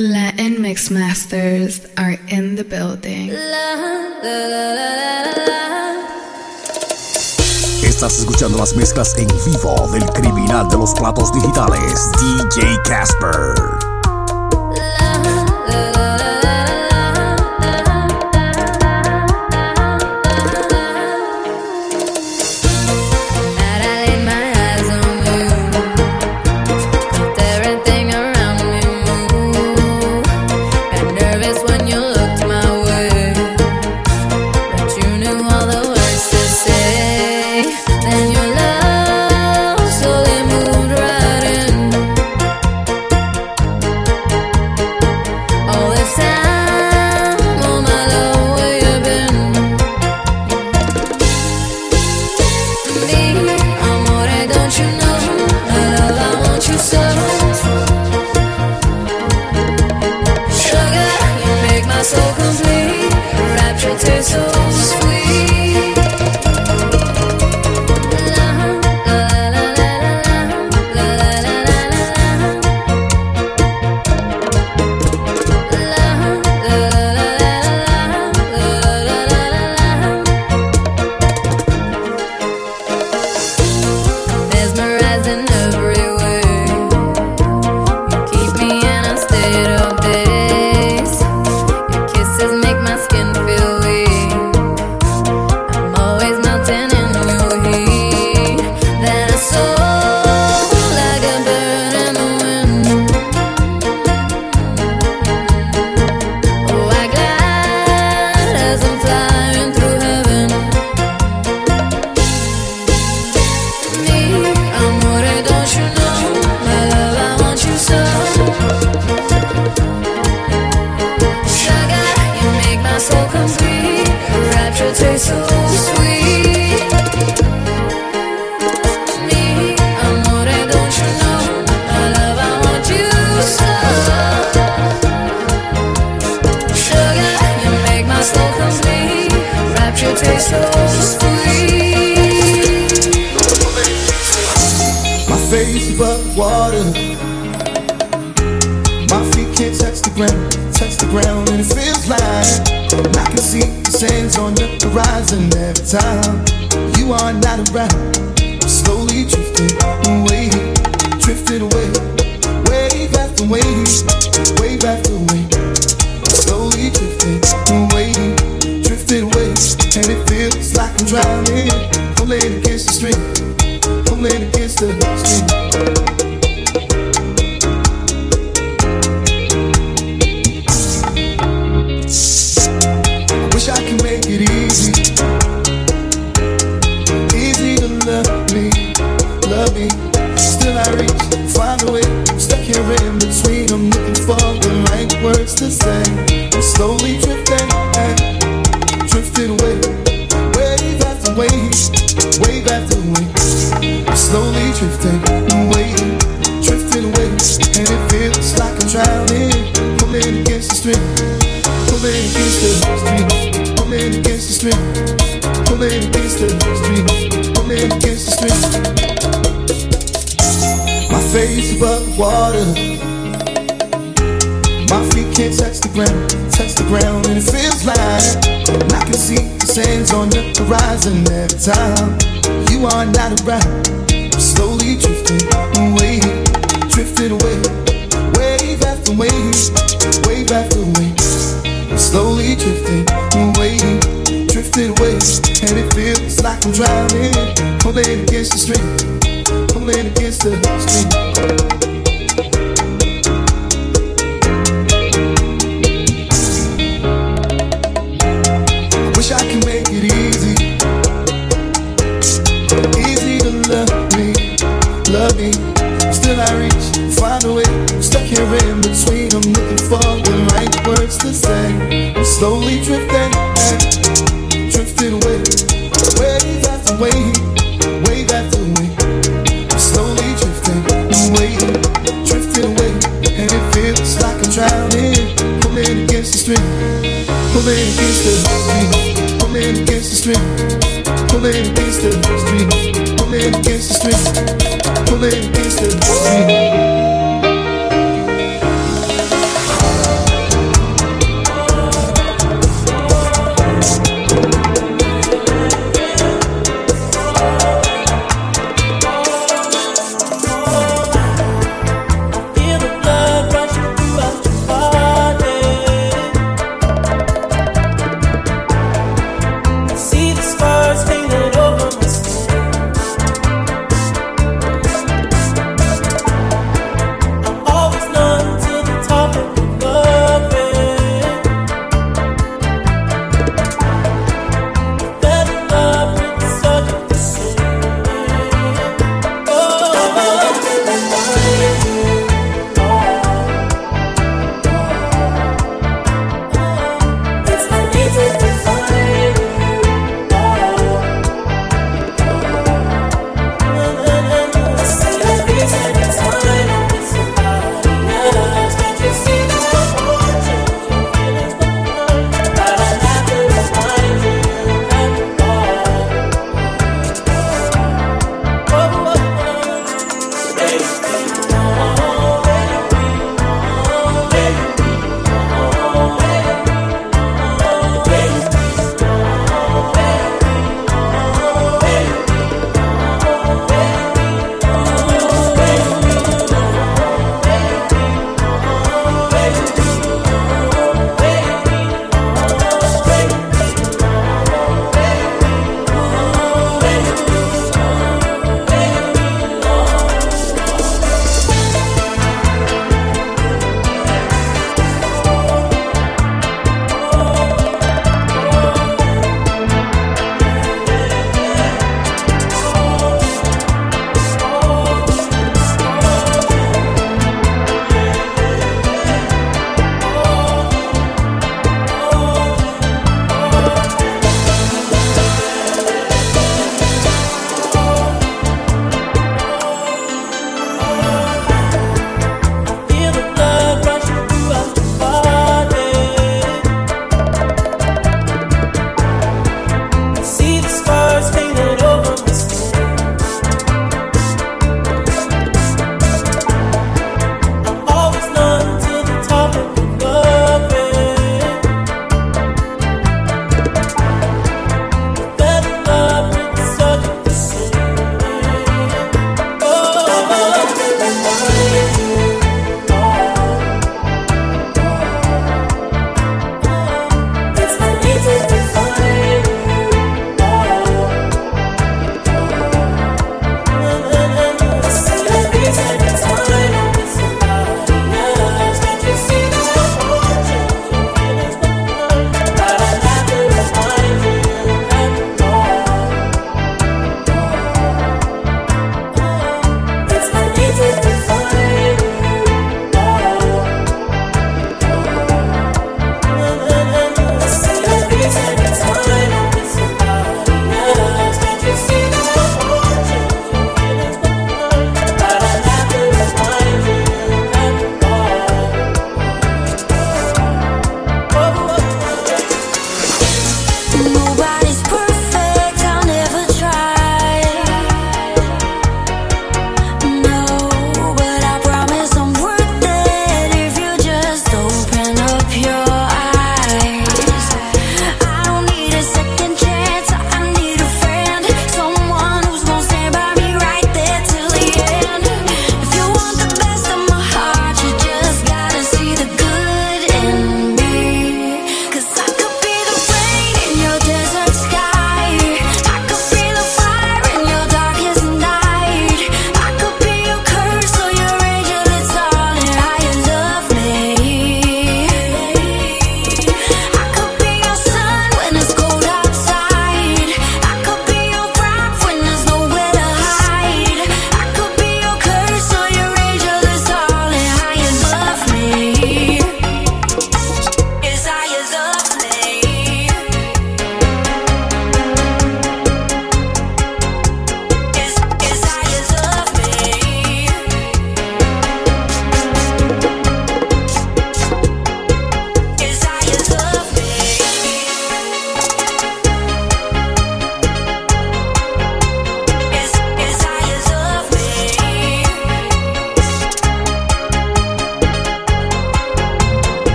Latin Mix Masters are in the building. Estás escuchando las mezclas en vivo del criminal de los platos digitales, DJ Casper. waiting. wave after wave. Slowly drifting waiting, drifting away, and it feels like I'm drowning. Pulling against the stream, pulling against the stream, pulling against the stream, pulling against the stream, pulling against the stream. My face above the water, my feet can't touch the ground, touch the ground, and it feels like I can see sands on the horizon every time you are not around. I'm slowly drifting away, drifting away, wave after wave, wave after wave. I'm slowly drifting away, drifting away, and it feels like I'm drowning, pulling against the stream, pulling against the stream. here in between. I'm looking for the right words to say. I'm slowly drifting, drifting away, wave after wave, wave after wave. I'm slowly drifting away, drifting away, and it feels like I'm drowning. Pulling against the stream, pulling against the stream, pulling against the stream, pulling against the stream, pulling against the stream, pulling against the stream.